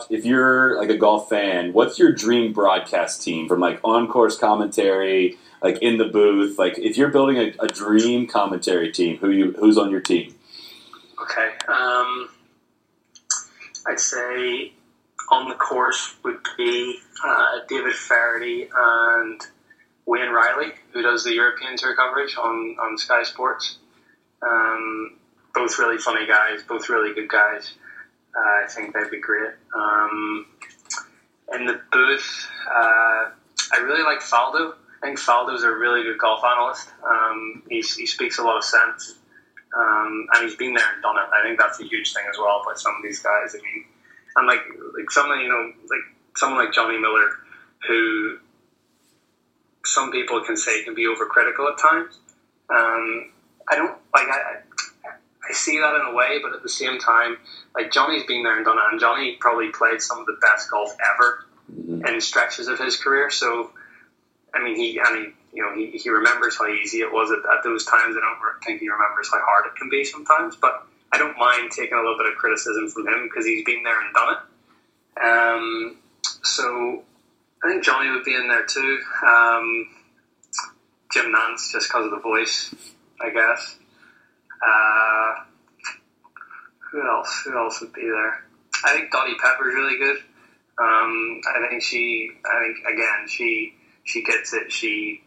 watch, if you're like a golf fan, what's your dream broadcast team from like on course commentary, like in the booth? Like if you're building a, a dream commentary team, who you who's on your team? Okay, um, I'd say on the course would be uh, David Feherty and Wayne Riley, who does the European Tour coverage on, on Sky Sports. Um, both really funny guys, both really good guys. Uh, I think they'd be great. Um, in the booth, uh, I really like Faldo. I think Faldo's a really good golf analyst. Um, he speaks a lot of sense. Um, and he's been there and done it. I think that's a huge thing as well by some of these guys. I mean, and like like someone you know like someone like Johnny Miller, who some people can say can be overcritical at times. Um, I don't like I, I see that in a way, but at the same time, like Johnny's been there and done it, and Johnny probably played some of the best golf ever mm-hmm. in stretches of his career. So, I mean, he and he, you know, he, he remembers how easy it was at, at those times. I don't think he remembers how hard it can be sometimes, but I don't mind taking a little bit of criticism from him because he's been there and done it. Um, so I think Johnny would be in there too. Um, Jim Nantz, just because of the voice, I guess. Uh, who else? Who else would be there? I think Dottie Pepper's really good. Um, I think she. I think again she she gets it. She